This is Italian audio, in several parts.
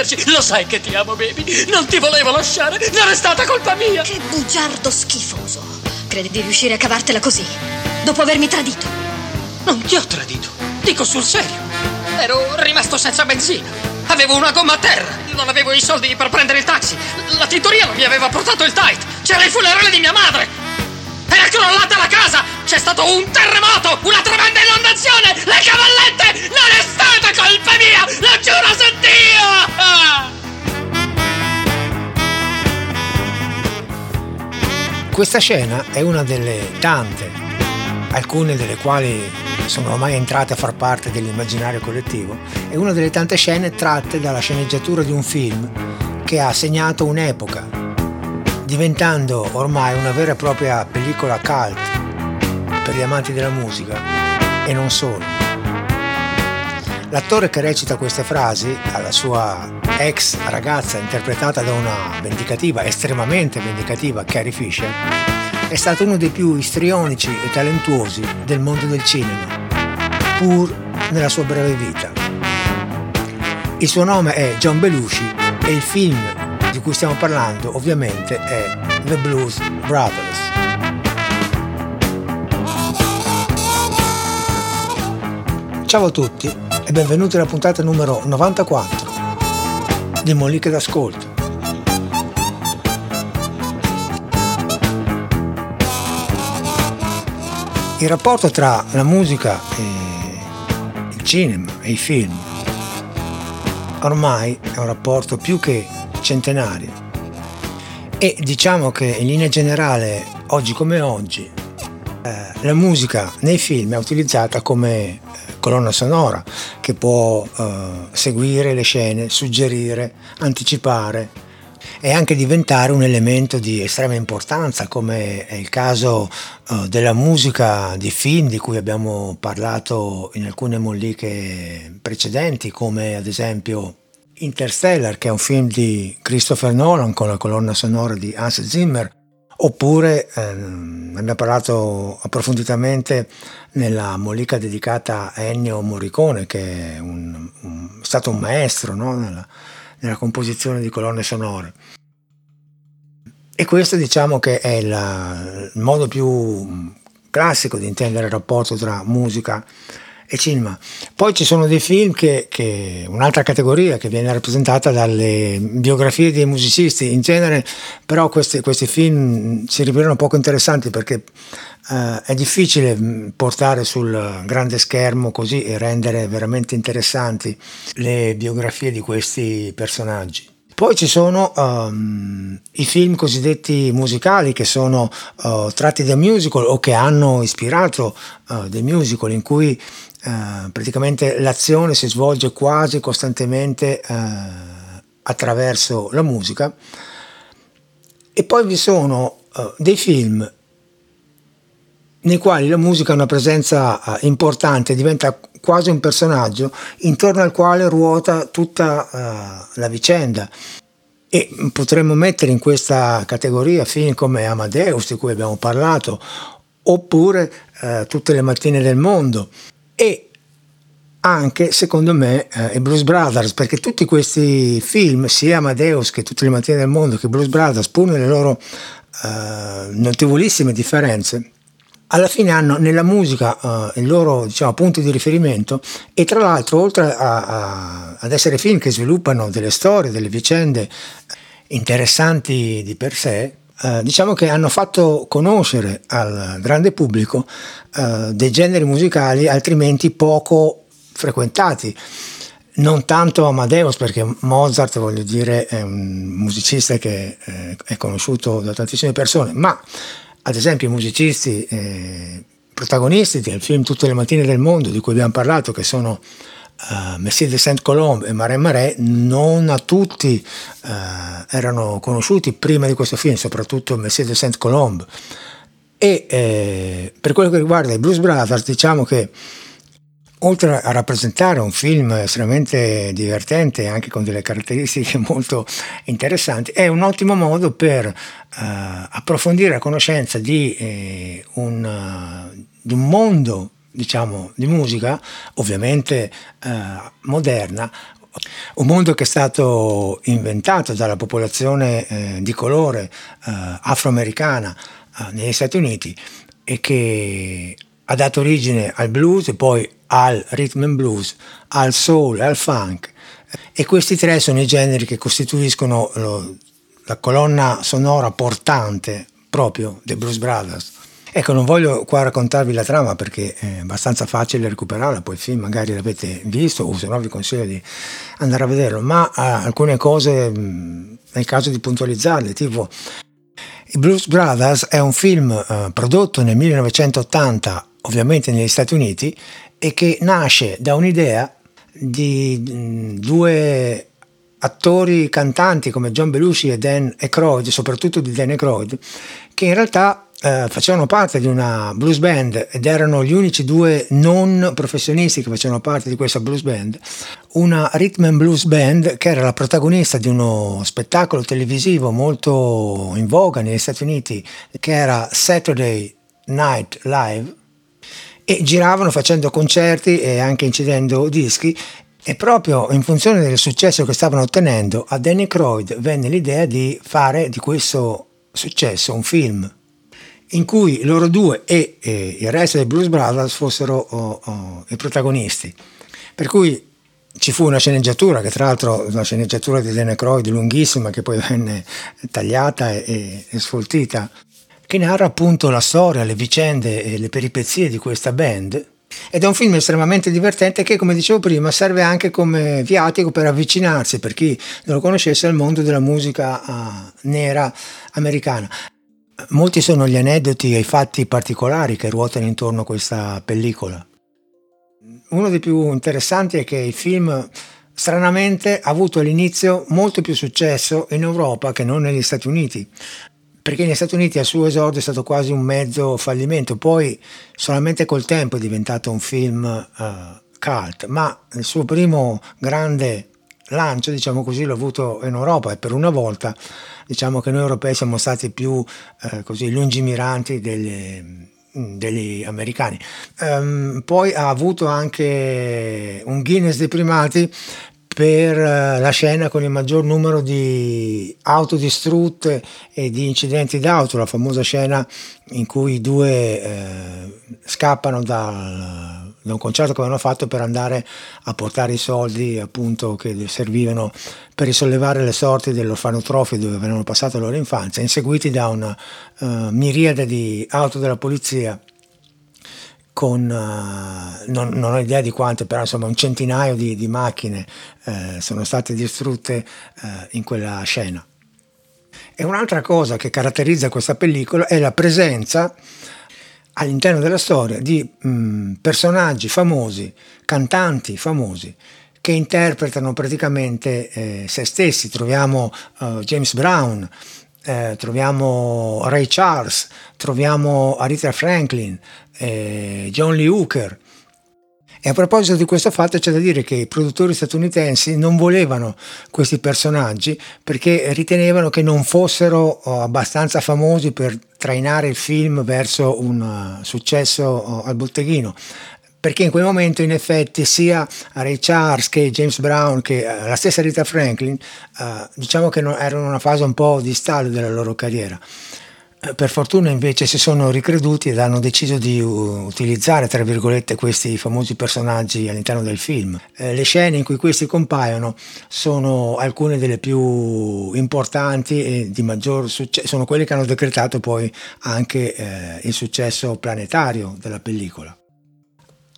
non ucciderci. Lo sai che ti amo, baby. Non ti volevo lasciare. Non è stata colpa mia. Che bugiardo schifoso. Credi di riuscire a cavartela così? Dopo avermi tradito? Non ti ho tradito. Dico sul serio. Ero rimasto senza benzina. Avevo una gomma a terra. Non avevo i soldi per prendere il taxi. La tintoria non mi aveva portato il tight. C'era il funerale di mia madre. Era crollata la casa! C'è stato un terremoto! Una tremenda inondazione! Le cavallette! Non è stata colpa mia! Lo giuro su Dio! Questa scena è una delle tante, alcune delle quali sono ormai entrate a far parte dell'immaginario collettivo, è una delle tante scene tratte dalla sceneggiatura di un film che ha segnato un'epoca, diventando ormai una vera e propria pellicola cult per gli amanti della musica e non solo. L'attore che recita queste frasi alla sua ex ragazza interpretata da una vendicativa, estremamente vendicativa Carrie Fisher, è stato uno dei più istrionici e talentuosi del mondo del cinema, pur nella sua breve vita. Il suo nome è John Belushi e il film di cui stiamo parlando ovviamente è The Blues Brothers. Ciao a tutti e benvenuti alla puntata numero 94 di Moliche d'Ascolto. Il rapporto tra la musica e il cinema e i film ormai è un rapporto più che centenario. E diciamo che in linea generale, oggi come oggi, eh, la musica nei film è utilizzata come eh, colonna sonora che può eh, seguire le scene, suggerire, anticipare e anche diventare un elemento di estrema importanza come è il caso uh, della musica di film di cui abbiamo parlato in alcune molliche precedenti come ad esempio Interstellar, che è un film di Christopher Nolan con la colonna sonora di Hans Zimmer, oppure ehm, abbiamo parlato approfonditamente nella mollica dedicata a Ennio Morricone, che è un, un, stato un maestro no? nella, nella, composizione di colonne sonore. E questo diciamo che è la, il modo più classico di intendere il rapporto tra musica e e cinema. Poi ci sono dei film che, che, un'altra categoria che viene rappresentata dalle biografie dei musicisti in genere, però questi, questi film si rivelano poco interessanti perché eh, è difficile mm, portare sul grande schermo così e rendere veramente interessanti le biografie di questi personaggi. Poi ci sono um, i film cosiddetti musicali che sono uh, tratti da musical o che hanno ispirato uh, dei musical in cui uh, praticamente l'azione si svolge quasi costantemente attraverso la musica. E poi vi sono dei film nei quali la musica ha una presenza importante, diventa quasi un personaggio intorno al quale ruota tutta uh, la vicenda. E potremmo mettere in questa categoria film come Amadeus, di cui abbiamo parlato, oppure uh, Tutte le mattine del mondo. E anche, secondo me, uh, i Blues Brothers, perché tutti questi film, sia Amadeus che Tutte le mattine del mondo, che Blues Brothers, pur nelle loro notevolissime differenze, alla fine hanno nella musica uh, il loro diciamo, punto di riferimento e tra l'altro oltre a, a, ad essere film che sviluppano delle storie, delle vicende interessanti di per sé, uh, diciamo che hanno fatto conoscere al grande pubblico uh, dei generi musicali altrimenti poco frequentati. Non tanto Amadeus, perché Mozart, voglio dire, è un musicista che eh, è conosciuto da tantissime persone, ma ad esempio i musicisti eh, protagonisti del film Tutte le mattine del mondo di cui abbiamo parlato, che sono uh, Messier de Saint-Colombe e Marais Marais, non a tutti uh, erano conosciuti prima di questo film, soprattutto Messier de Saint-Colombe. E eh, per quello che riguarda i Blues Brothers, diciamo che oltre a rappresentare un film estremamente divertente, anche con delle caratteristiche molto interessanti, è un ottimo modo per uh, approfondire la conoscenza di, eh, un, uh, di un mondo diciamo, di musica, ovviamente uh, moderna, un mondo che è stato inventato dalla popolazione eh, di colore eh, afroamericana eh, negli Stati Uniti e che ha dato origine al blues e poi al rhythm and blues, al soul e al funk. E questi tre sono i generi che costituiscono lo, la colonna sonora portante proprio dei Blues Brothers. Ecco, non voglio qua raccontarvi la trama perché è abbastanza facile recuperarla, poi il film magari l'avete visto o se no vi consiglio di andare a vederlo, ma uh, alcune cose mh, nel caso di puntualizzarle, tipo i Blues Brothers è un film uh, prodotto nel 1980 ovviamente negli Stati Uniti e che nasce da un'idea di mh, due attori cantanti come John Belushi e Dan Aykroyd, soprattutto di Dan Aykroyd, che in realtà eh, facevano parte di una blues band ed erano gli unici due non professionisti che facevano parte di questa blues band, una rhythm and blues band che era la protagonista di uno spettacolo televisivo molto in voga negli Stati Uniti che era Saturday Night Live e giravano facendo concerti e anche incidendo dischi. E proprio in funzione del successo che stavano ottenendo a Danny Croyd venne l'idea di fare di questo successo un film in cui loro due e, e il resto dei Blues Brothers fossero oh, oh, i protagonisti. Per cui ci fu una sceneggiatura, che tra l'altro una sceneggiatura di Danny Croyd lunghissima che poi venne tagliata e, e, e sfoltita, che narra appunto la storia, le vicende e le peripezie di questa band ed è un film estremamente divertente che, come dicevo prima, serve anche come viatico per avvicinarsi, per chi non lo conoscesse, al mondo della musica uh, nera americana. Molti sono gli aneddoti e i fatti particolari che ruotano intorno a questa pellicola. Uno dei più interessanti è che il film stranamente ha avuto all'inizio molto più successo in Europa che non negli Stati Uniti perché negli Stati Uniti al suo esordio è stato quasi un mezzo fallimento, poi solamente col tempo è diventato un film uh, cult, ma il suo primo grande lancio, diciamo così, l'ho avuto in Europa e per una volta diciamo che noi europei siamo stati più eh, così lungimiranti degli, degli americani. Um, poi ha avuto anche un Guinness dei primati per eh, la scena con il maggior numero di auto distrutte e di incidenti d'auto, la famosa scena in cui i due eh, scappano dal, da un concerto che avevano fatto per andare a portare i soldi appunto che servivano per risollevare le sorti dell'orfanotrofio dove avevano passato la loro infanzia, inseguiti da una uh, miriade di auto della polizia con, uh, non, non, ho idea di quante, però insomma un centinaio di, di macchine uh, sono state distrutte in quella scena. E un'altra cosa che caratterizza questa pellicola è la presenza all'interno della storia di mh, mm, personaggi famosi, cantanti famosi, che interpretano praticamente eh, se stessi. Troviamo James Brown, eh, troviamo Ray Charles, troviamo Aretha Franklin, eh, John Lee Hooker. E a proposito di questo fatto c'è da dire che i produttori statunitensi non volevano questi personaggi perché ritenevano che non fossero oh, abbastanza famosi per trainare il film verso un uh, successo oh, al botteghino perché in quel momento in effetti sia Ray Charles che James Brown che uh, la stessa Rita Franklin uh, diciamo che erano in una fase un po' di stallo della loro carriera. Uh, per fortuna invece si sono ricreduti ed hanno deciso di utilizzare tra virgolette questi famosi personaggi all'interno del film. le scene in cui questi compaiono sono alcune delle più importanti e di maggior successo, sono quelle che hanno decretato poi anche il successo planetario della pellicola.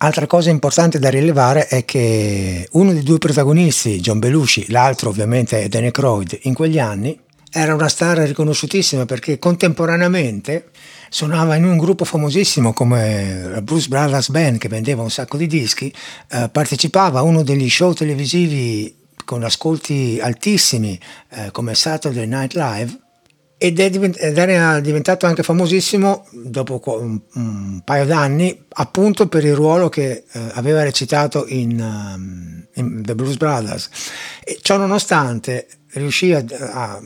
Altra cosa importante da rilevare è che uno dei due protagonisti, John Belushi, l'altro ovviamente è Danny Croyd, in quegli anni era una star riconosciutissima perché contemporaneamente suonava in un gruppo famosissimo come la Bruce Brothers Band che vendeva un sacco di dischi, eh, partecipava a uno degli show televisivi con ascolti altissimi eh, come Saturday Night Live ed, divent- ed era diventato anche famosissimo dopo un, un, paio d'anni appunto per il ruolo che eh, aveva recitato in, um, in, The Blues Brothers. E ciò nonostante riuscì a, a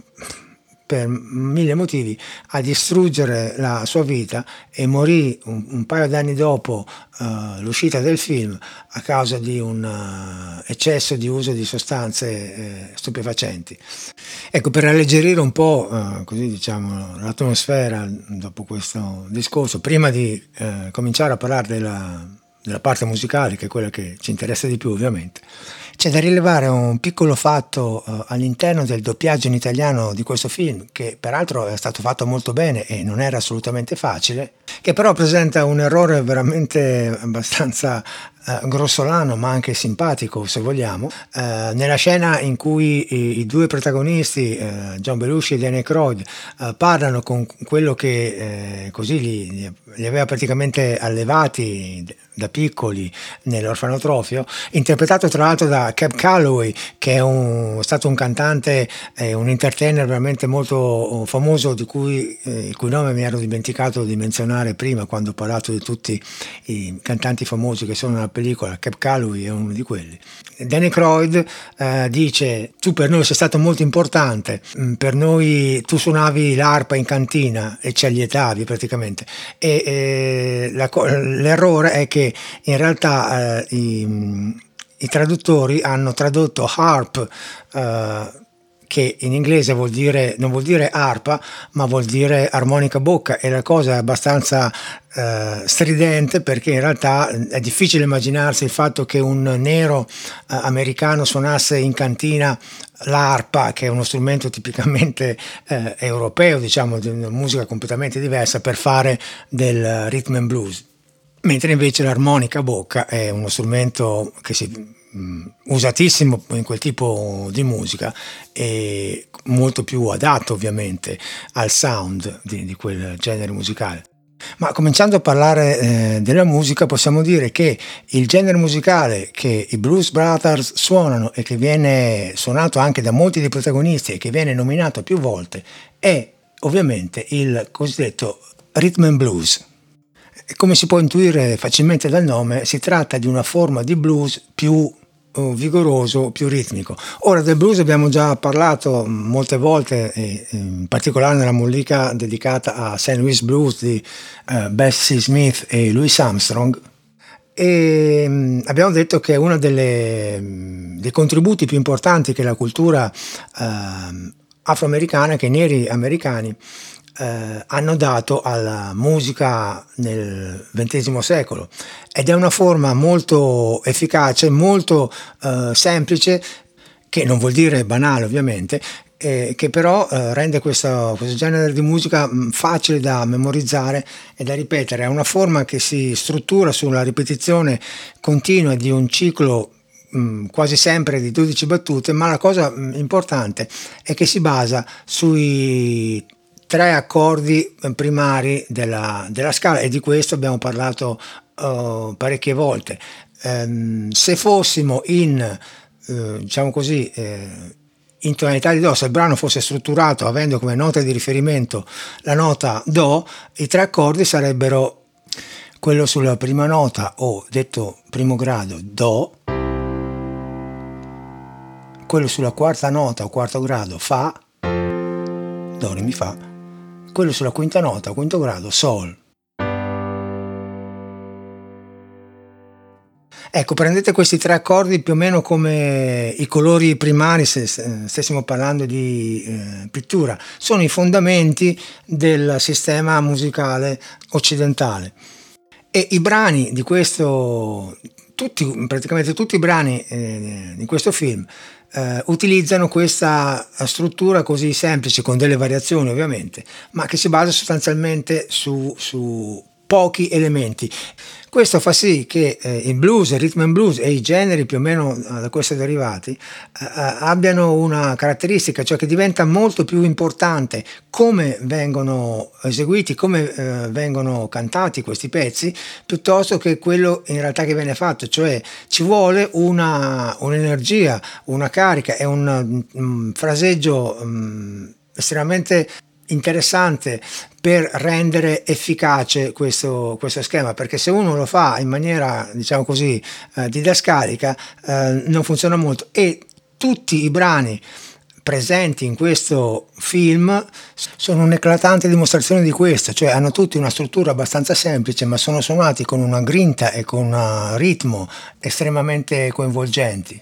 per mille motivi a distruggere la sua vita e morì un, un paio d'anni dopo uh, l'uscita del film a causa di un uh, eccesso di uso di sostanze eh, stupefacenti. Ecco, per alleggerire un po' uh, così diciamo, l'atmosfera dopo questo discorso, prima di cominciare a parlare della, della parte musicale, che è quella che ci interessa di più ovviamente, c'è da rilevare un piccolo fatto uh, all'interno del doppiaggio in italiano di questo film, che peraltro è stato fatto molto bene e non era assolutamente facile, che però presenta un errore veramente abbastanza uh, grossolano ma anche simpatico se vogliamo. Uh, nella scena in cui i, i due protagonisti, John Belushi e Danny Croyd, parlano con quello che così li, li aveva praticamente allevati da piccoli nell'orfanotrofio, interpretato tra l'altro da Cab Calloway, che è un, stato un cantante e un entertainer veramente molto famoso, di cui, eh, il cui nome mi ero dimenticato di menzionare prima quando ho parlato di tutti i cantanti famosi che sono nella pellicola. Cab Calloway è uno di quelli. Danny Croyd eh, dice: Tu per noi sei stato molto importante, mm, per noi tu suonavi l'arpa in cantina e ci allietavi praticamente. E, e la, l'errore è che in realtà eh, i, i, traduttori hanno tradotto harp eh, che in inglese vuol dire, non vuol dire arpa, ma vuol dire armonica bocca e la cosa è abbastanza eh, stridente perché in realtà è difficile immaginarsi il fatto che un nero eh, americano suonasse in cantina l'arpa, che è uno strumento tipicamente eh, europeo, diciamo, di una musica completamente diversa, per fare del rhythm and blues mentre invece l'armonica a bocca è uno strumento che si mm, usatissimo in quel tipo di musica e molto più adatto ovviamente al sound di, di quel genere musicale. Ma cominciando a parlare eh, della musica possiamo dire che il genere musicale che i Blues Brothers suonano e che viene suonato anche da molti dei protagonisti e che viene nominato più volte è ovviamente il cosiddetto rhythm and blues. Come si può intuire facilmente dal nome, si tratta di una forma di blues più eh, vigoroso, più ritmico. Ora del blues abbiamo già parlato molte volte, in particolare nella mollica dedicata a St. Louis Blues di uh, Bessie Smith e Louis Armstrong. E um, abbiamo detto che uno um, dei contributi più importanti che la cultura uh, afroamericana, che i neri americani eh, hanno dato alla musica nel XX secolo ed è una forma molto efficace, molto eh, semplice, che non vuol dire banale ovviamente, eh, che però eh, rende questo, questo, genere di musica mh, facile da memorizzare e da ripetere. È una forma che si struttura sulla ripetizione continua di un ciclo quasi sempre di 12 battute, ma la cosa importante è che si basa sui tre accordi primari della, della scala e di questo abbiamo parlato uh, parecchie volte. Um, se fossimo in, uh, diciamo così, eh, in tonalità di Do, se il brano fosse strutturato avendo come nota di riferimento la nota Do, i tre accordi sarebbero quello sulla prima nota o detto primo grado Do, quello sulla quarta nota o quarto grado Fa, Do, Re, Mi, Fa, quello sulla quinta nota, quinto grado, Sol. Ecco, prendete questi tre accordi più o meno come i colori primari, se stessimo parlando di eh, pittura, sono i fondamenti del sistema musicale occidentale. E i brani di questo, tutti, praticamente tutti i brani eh, di questo film eh, utilizzano questa struttura così semplice, con delle variazioni ovviamente, ma che si basa sostanzialmente su, su pochi elementi. Questo fa sì che eh, il blues, il rhythm and blues e i generi più o meno eh, da questo derivati eh, eh, abbiano una caratteristica, cioè che diventa molto più importante come vengono eseguiti, come eh, vengono cantati questi pezzi, piuttosto che quello in realtà che viene fatto, cioè ci vuole una, un'energia, una carica e un, un fraseggio um, estremamente interessante per rendere efficace questo, questo, schema perché se uno lo fa in maniera diciamo così eh, didascalica eh, non funziona molto e tutti i brani presenti in questo film sono un'eclatante dimostrazione di questo, cioè hanno tutti una struttura abbastanza semplice ma sono suonati con una grinta e con un ritmo estremamente coinvolgenti.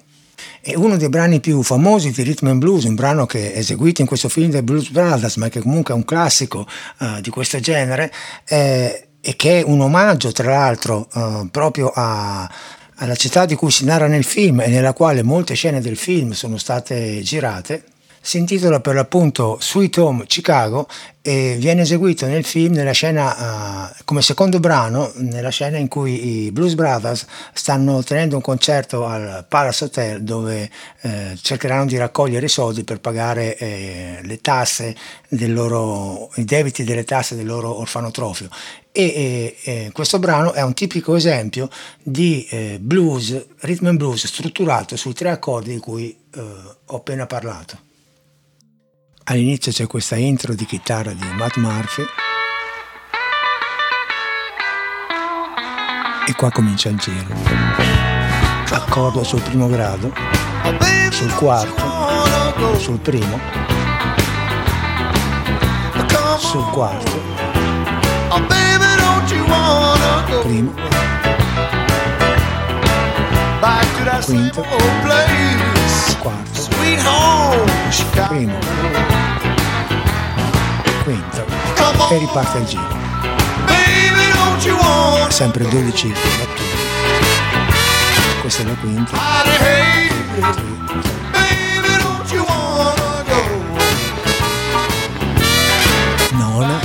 E uno dei brani più famosi di Rhythm and Blues, un brano che è eseguito in questo film dei Blues Brothers, ma che comunque è un classico uh, di questo genere, eh, e che è un omaggio tra l'altro uh, proprio a, alla città di cui si narra nel film e nella quale molte scene del film sono state girate, si intitola per l'appunto Sweet Home Chicago e viene eseguito nel film nella scena, uh, come secondo brano, nella scena in cui i Blues Brothers stanno tenendo un concerto al Palace Hotel dove eh, cercheranno di raccogliere i soldi per pagare eh, le tasse loro, i debiti delle tasse del loro orfanotrofio. E, e, questo brano è un tipico esempio di eh, blues, rhythm and blues strutturato sui tre accordi di cui eh, ho appena parlato. All'inizio c'è questa intro di chitarra di Matt Murphy. E qua comincia il giro. Accordo sul primo grado, sul quarto, sul primo, sul quarto, primo, quinto, quarto, primo, quinto e riparte il giro. Sempre 12 battute. Questa è la quinta. Nona.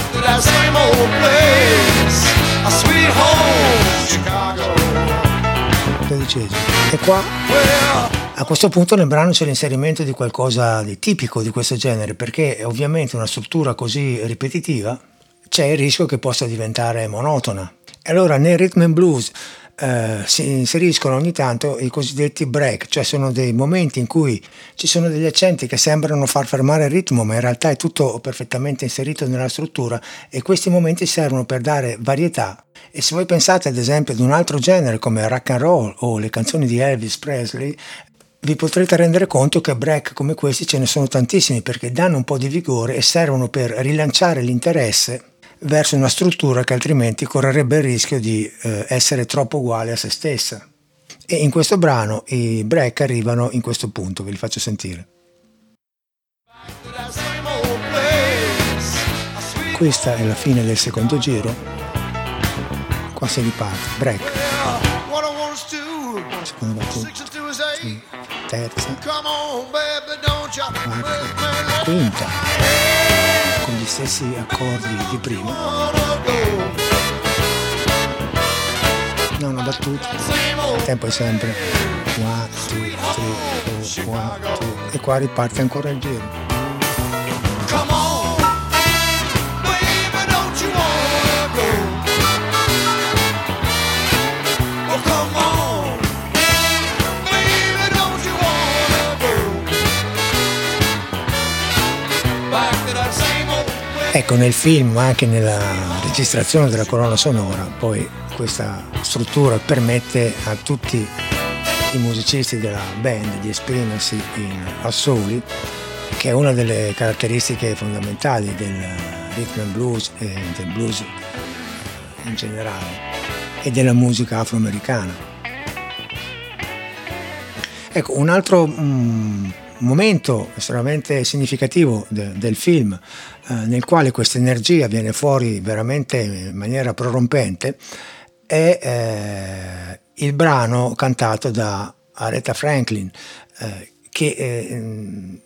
Dodicesima. E qua a questo punto nel brano c'è l'inserimento di qualcosa di tipico di questo genere, perché ovviamente una struttura così ripetitiva c'è il rischio che possa diventare monotona. E allora nel rhythm and blues eh, si inseriscono ogni tanto i cosiddetti break, cioè sono dei momenti in cui ci sono degli accenti che sembrano far fermare il ritmo, ma in realtà è tutto perfettamente inserito nella struttura e questi momenti servono per dare varietà. E se voi pensate ad esempio ad un altro genere come rock and roll o le canzoni di Elvis Presley, vi potrete rendere conto che break come questi ce ne sono tantissimi perché danno un po' di vigore e servono per rilanciare l'interesse verso una struttura che altrimenti correrebbe il rischio di eh, essere troppo uguale a se stessa. E in questo brano i break arrivano in questo punto, ve li faccio sentire. Questa è la fine del secondo giro. Qua si riparte, break. Seconda battuta. Sì. Terza. Quarta. Quinta con gli stessi accordi di prima. Nona battuta, il tempo è sempre 1, 2, 3, 4, 1, 2 e qua riparte ancora il giro. Ecco, nel film, ma anche nella registrazione della colonna sonora, poi questa struttura permette a tutti i musicisti della band di esprimersi in assoli, che è una delle caratteristiche fondamentali del rhythm and blues e del blues in generale e della musica afroamericana. Ecco, un altro mm, momento estremamente significativo de, del film eh, nel quale questa energia viene fuori veramente in maniera prorompente è eh, il brano cantato da Aretha Franklin eh, che eh,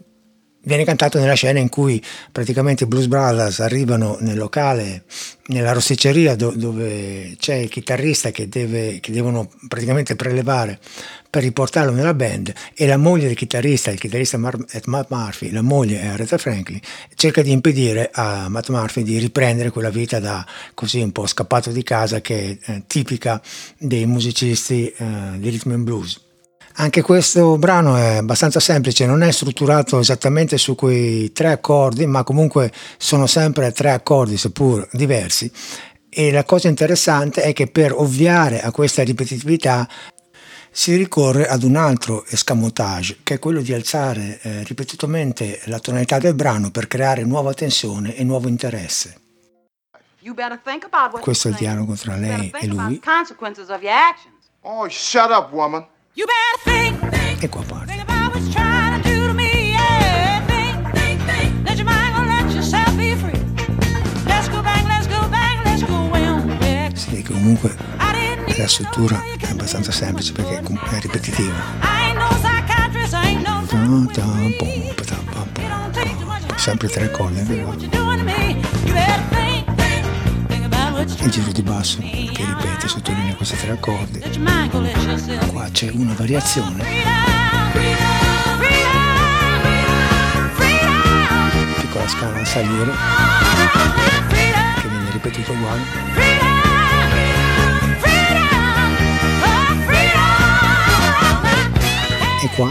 viene cantato nella scena in cui praticamente i Blues Brothers arrivano nel locale, nella rosticceria do, dove c'è il chitarrista che, deve, che devono praticamente prelevare per riportarlo nella band e la moglie del chitarrista, il chitarrista Matt Murphy, la moglie è Aretha Franklin, cerca di impedire a Matt Murphy di riprendere quella vita da così un po' scappato di casa che è eh, tipica dei musicisti eh, di rhythm and blues. Anche questo brano è abbastanza semplice, non è strutturato esattamente su quei tre accordi, ma comunque sono sempre tre accordi, seppur diversi. E la cosa interessante è che per ovviare a questa ripetitività si ricorre ad un altro escamotage, che è quello di alzare eh, ripetutamente la tonalità del brano per creare nuova tensione e nuovo interesse. Questo è il dialogo tra lei e lui. Oh, shut up, woman. E qua parte. Si vede che comunque la struttura è abbastanza semplice perché è ripetitiva. Sempre tre corde, il giro di basso che ripete, sottolinea questi tre accordi. Qua c'è una variazione. Piccola scala a salire che viene ripetuta uguale. E qua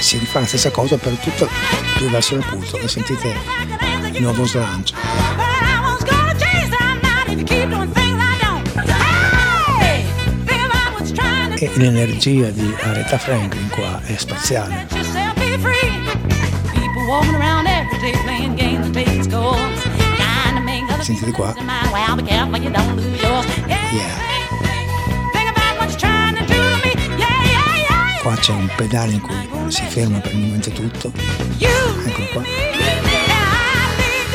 si rifà la stessa cosa per tutto più verso il e sentite il nuovo slancio. E l'energia di Aretha Franklin qua è spaziale. Sentite qua. Yeah. Qua c'è un pedale in cui si ferma per il momento tutto. Eccolo qua.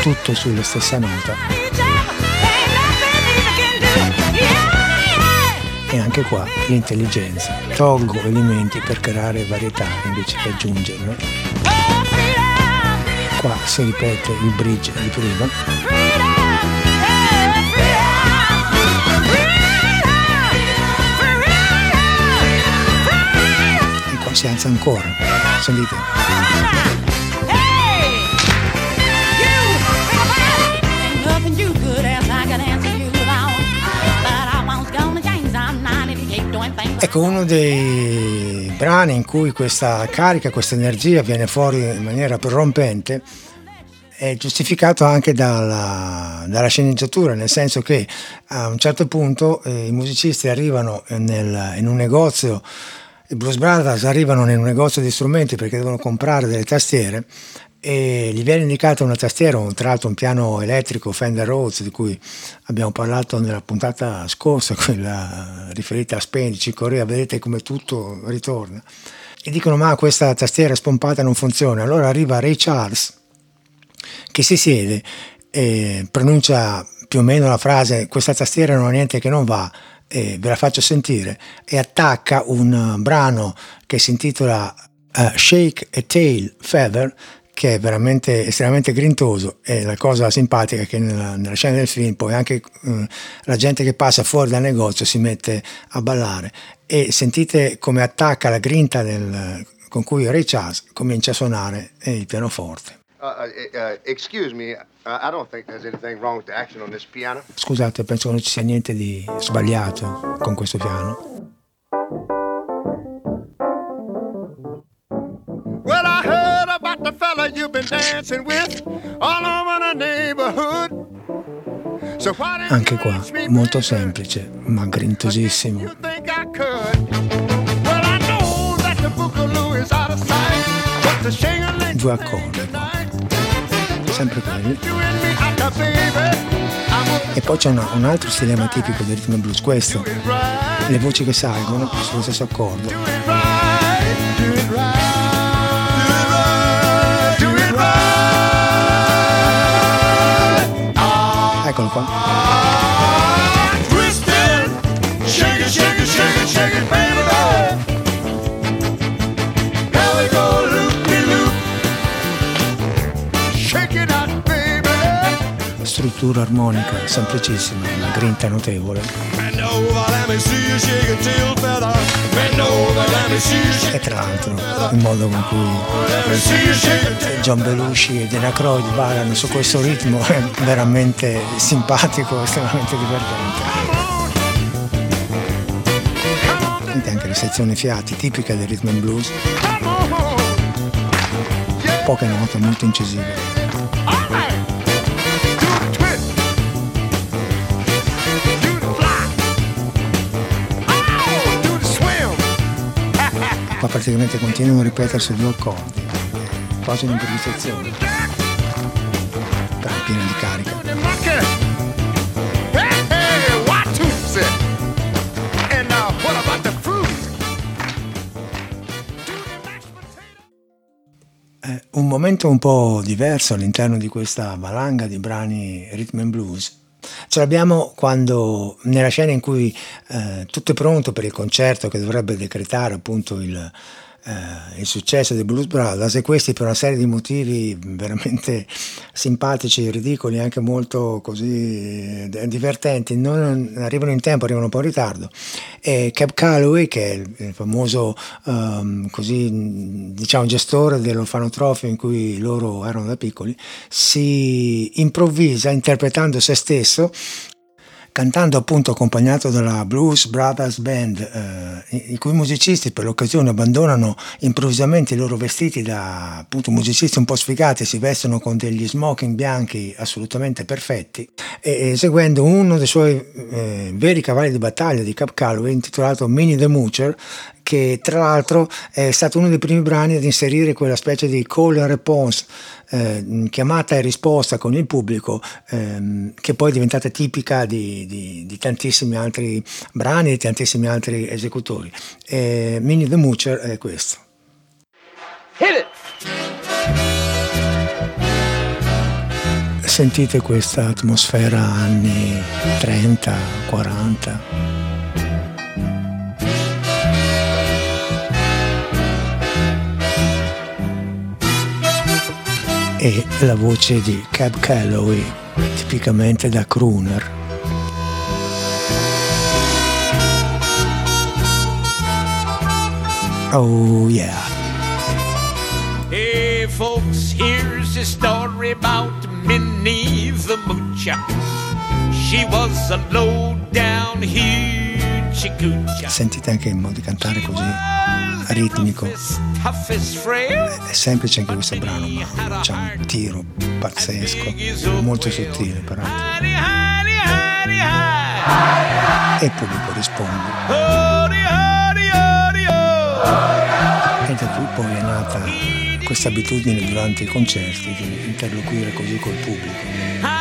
Tutto sulla stessa nota. E anche qua l'intelligenza. Tolgo elementi per creare varietà invece che aggiungerle. Qua si ripete il bridge di prima. E qua si alza ancora. Sentite. Ecco, uno dei brani in cui questa carica, questa energia viene fuori in maniera prorompente è giustificato anche dalla, dalla sceneggiatura, nel senso che a un certo punto eh, i musicisti arrivano nel, in un negozio, i Blues Brothers arrivano in un negozio di strumenti perché devono comprare delle tastiere e gli viene indicata una tastiera, tra l'altro un piano elettrico Fender Rhodes di cui abbiamo parlato nella puntata scorsa, quella riferita a Spendici, Corea, vedete come tutto ritorna. E dicono ma questa tastiera spompata non funziona, allora arriva Ray Charles che si siede e pronuncia più o meno la frase questa tastiera non ha niente che non va e ve la faccio sentire e attacca un brano che si intitola uh, Shake a Tail Feather che è veramente estremamente grintoso e la cosa simpatica è che nella, nella scena del film poi anche uh, la gente che passa fuori dal negozio si mette a ballare e sentite come attacca la grinta del, con cui Ray Charles comincia a suonare il pianoforte. Uh, uh, me, uh. Scusate, penso che non ci sia niente di sbagliato con questo piano. Anche qua, molto semplice, ma grintosissimo. Due accordi. qua, sempre quelli. E poi c'è una- un altro stilema tipico del and blues, questo, le voci che salgono sullo stesso accordo. Out, baby. Struttura armonica semplicissima, una grinta notevole. E tra l'altro il modo con cui. John Belushi e Dana Croyd ballano su questo ritmo è veramente simpatico, estremamente divertente. Sente anche la sezione fiati tipica del rhythm and blues, poche note molto incisive. Qua praticamente continuano a ripetersi due accordi, quasi un'improvvisazione, però piena di carica. Eh, un momento un po' diverso all'interno di questa valanga di brani rhythm and blues Ce l'abbiamo quando, nella scena in cui eh, tutto è pronto per il concerto che dovrebbe decretare appunto il, eh, il successo dei Blues Brothers e questi per una serie di motivi veramente simpatici, ridicoli, anche molto così eh, divertenti, non arrivano in tempo, arrivano un po' in ritardo. E Cab Calloway, che è il famoso um, così, diciamo, gestore dell'orfanotrofio in cui loro erano da piccoli, si improvvisa interpretando se stesso cantando appunto accompagnato dalla Blues Brothers Band, eh, i cui musicisti per l'occasione abbandonano improvvisamente i loro vestiti da appunto musicisti un po' sfigati, si vestono con degli smoking bianchi assolutamente perfetti, e, e seguendo uno dei suoi eh, veri cavalli di battaglia di Cap Calloway intitolato Minnie the Moocher, che tra l'altro è stato uno dei primi brani ad inserire quella specie di call and response, eh, chiamata e risposta con il pubblico, ehm, che poi è diventata tipica di, di, di, tantissimi altri brani, di tantissimi altri esecutori. E Minnie the Moocher è questo. Sentite questa atmosfera anni 30, 40. E la voce di Cab Calloway, tipicamente da crooner. Oh yeah. Hey folks, here's a story about Minnie the Moocher. She was a low down hoochie Sentite anche il modo di cantare così ritmico. È semplice anche questo brano, ma c'è un tiro pazzesco, molto sottile però. E il pubblico risponde. E da qui poi è nata questa abitudine durante i concerti di interloquire così col pubblico.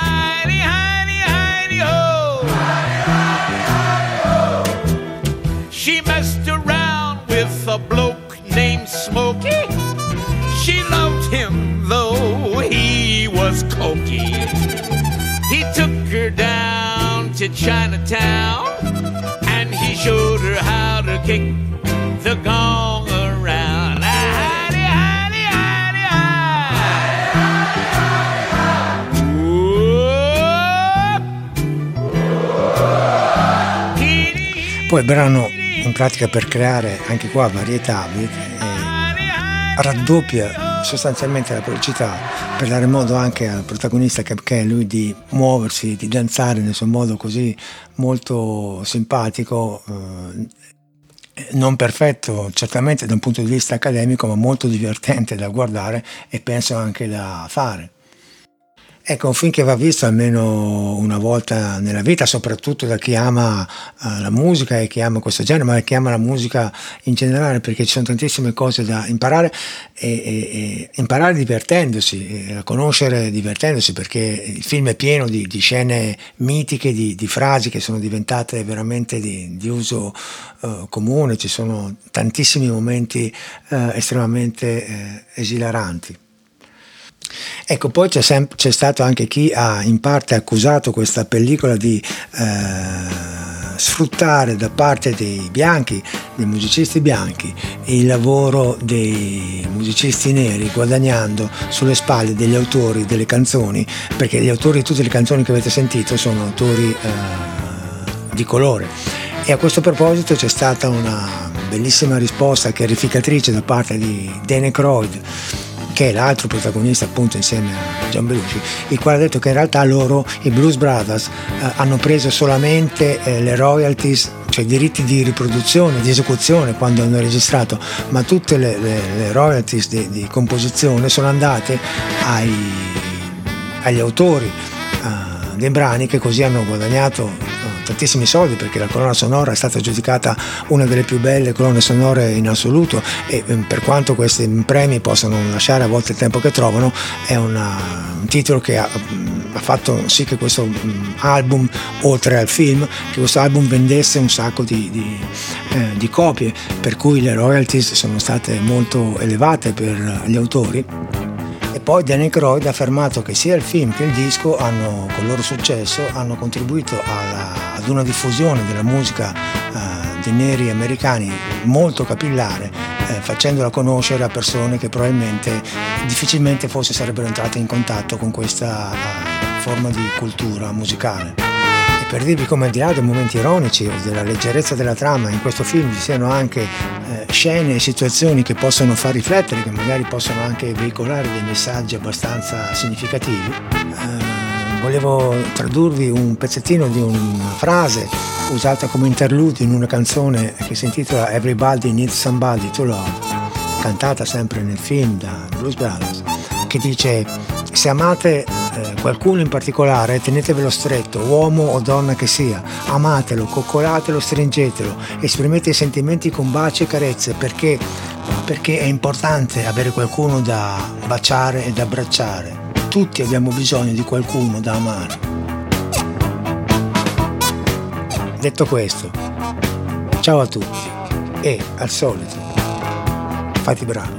She messed around with a bloke named Smokey. She loved him though he was cokey. He took her down to Chinatown and he showed her how to kick the gong around. Poi il brano in pratica per creare anche qua varietà raddoppia sostanzialmente la velocità per dare modo anche al protagonista che è lui di muoversi, di danzare nel suo modo così molto simpatico, eh, non perfetto certamente da un punto di vista accademico, ma molto divertente da guardare e penso anche da fare. Ecco, un film che va visto almeno una volta nella vita, soprattutto da chi ama uh, la musica e chi ama questo genere, ma chi ama la musica in generale, perché ci sono tantissime cose da imparare e, e, e imparare divertendosi, a conoscere divertendosi, perché il film è pieno di, di scene mitiche, di, di, frasi che sono diventate veramente di, di uso uh, comune, ci sono tantissimi momenti uh, estremamente esilaranti. Ecco, poi c'è, sem- c'è, stato anche chi ha in parte accusato questa pellicola di eh, sfruttare da parte dei bianchi, dei musicisti bianchi, il lavoro dei musicisti neri, guadagnando sulle spalle degli autori delle canzoni, perché gli autori di tutte le canzoni che avete sentito sono autori eh, di colore. E a questo proposito c'è stata una bellissima risposta chiarificatrice da parte di Dane Croyd che è l'altro protagonista appunto insieme a John Belushi, il quale ha detto che in realtà loro, i Blues Brothers, eh, hanno preso solamente eh, le royalties, cioè i diritti di riproduzione, di esecuzione quando hanno registrato, ma tutte le, le, le royalties di, di, composizione sono andate ai, agli autori eh, dei brani che così hanno guadagnato tantissimi soldi perché la colonna sonora è stata giudicata una delle più belle colonne sonore in assoluto e ehm, per quanto questi premi possano lasciare a volte il tempo che trovano è una, un titolo che ha, ha, fatto sì che questo mm, album oltre al film che questo album vendesse un sacco di, di, eh, di copie per cui le royalties sono state molto elevate per gli autori. E poi Danny Aykroyd ha affermato che sia il film che il disco hanno, con il loro successo hanno contribuito alla, ad una diffusione della musica uh, dei neri americani molto capillare, eh, facendola conoscere a persone che probabilmente difficilmente forse sarebbero entrate in contatto con questa uh, forma di cultura musicale per dirvi come al di là dei momenti ironici o della leggerezza della trama in questo film ci siano anche eh, scene e situazioni che possono far riflettere, che magari possono anche veicolare dei messaggi abbastanza significativi. Eh, volevo tradurvi un pezzettino di una frase usata come interludio in una canzone che si intitola Everybody Needs Somebody to Love, cantata sempre nel film da Blues Brothers, che dice se amate eh, qualcuno in particolare, tenetevelo stretto, uomo o donna che sia, amatelo, coccolatelo, stringetelo, esprimete i sentimenti con baci e carezze perché, perché è importante avere qualcuno da baciare ed abbracciare. Tutti abbiamo bisogno di qualcuno da amare. Detto questo, ciao a tutti e al solito, fate bravi.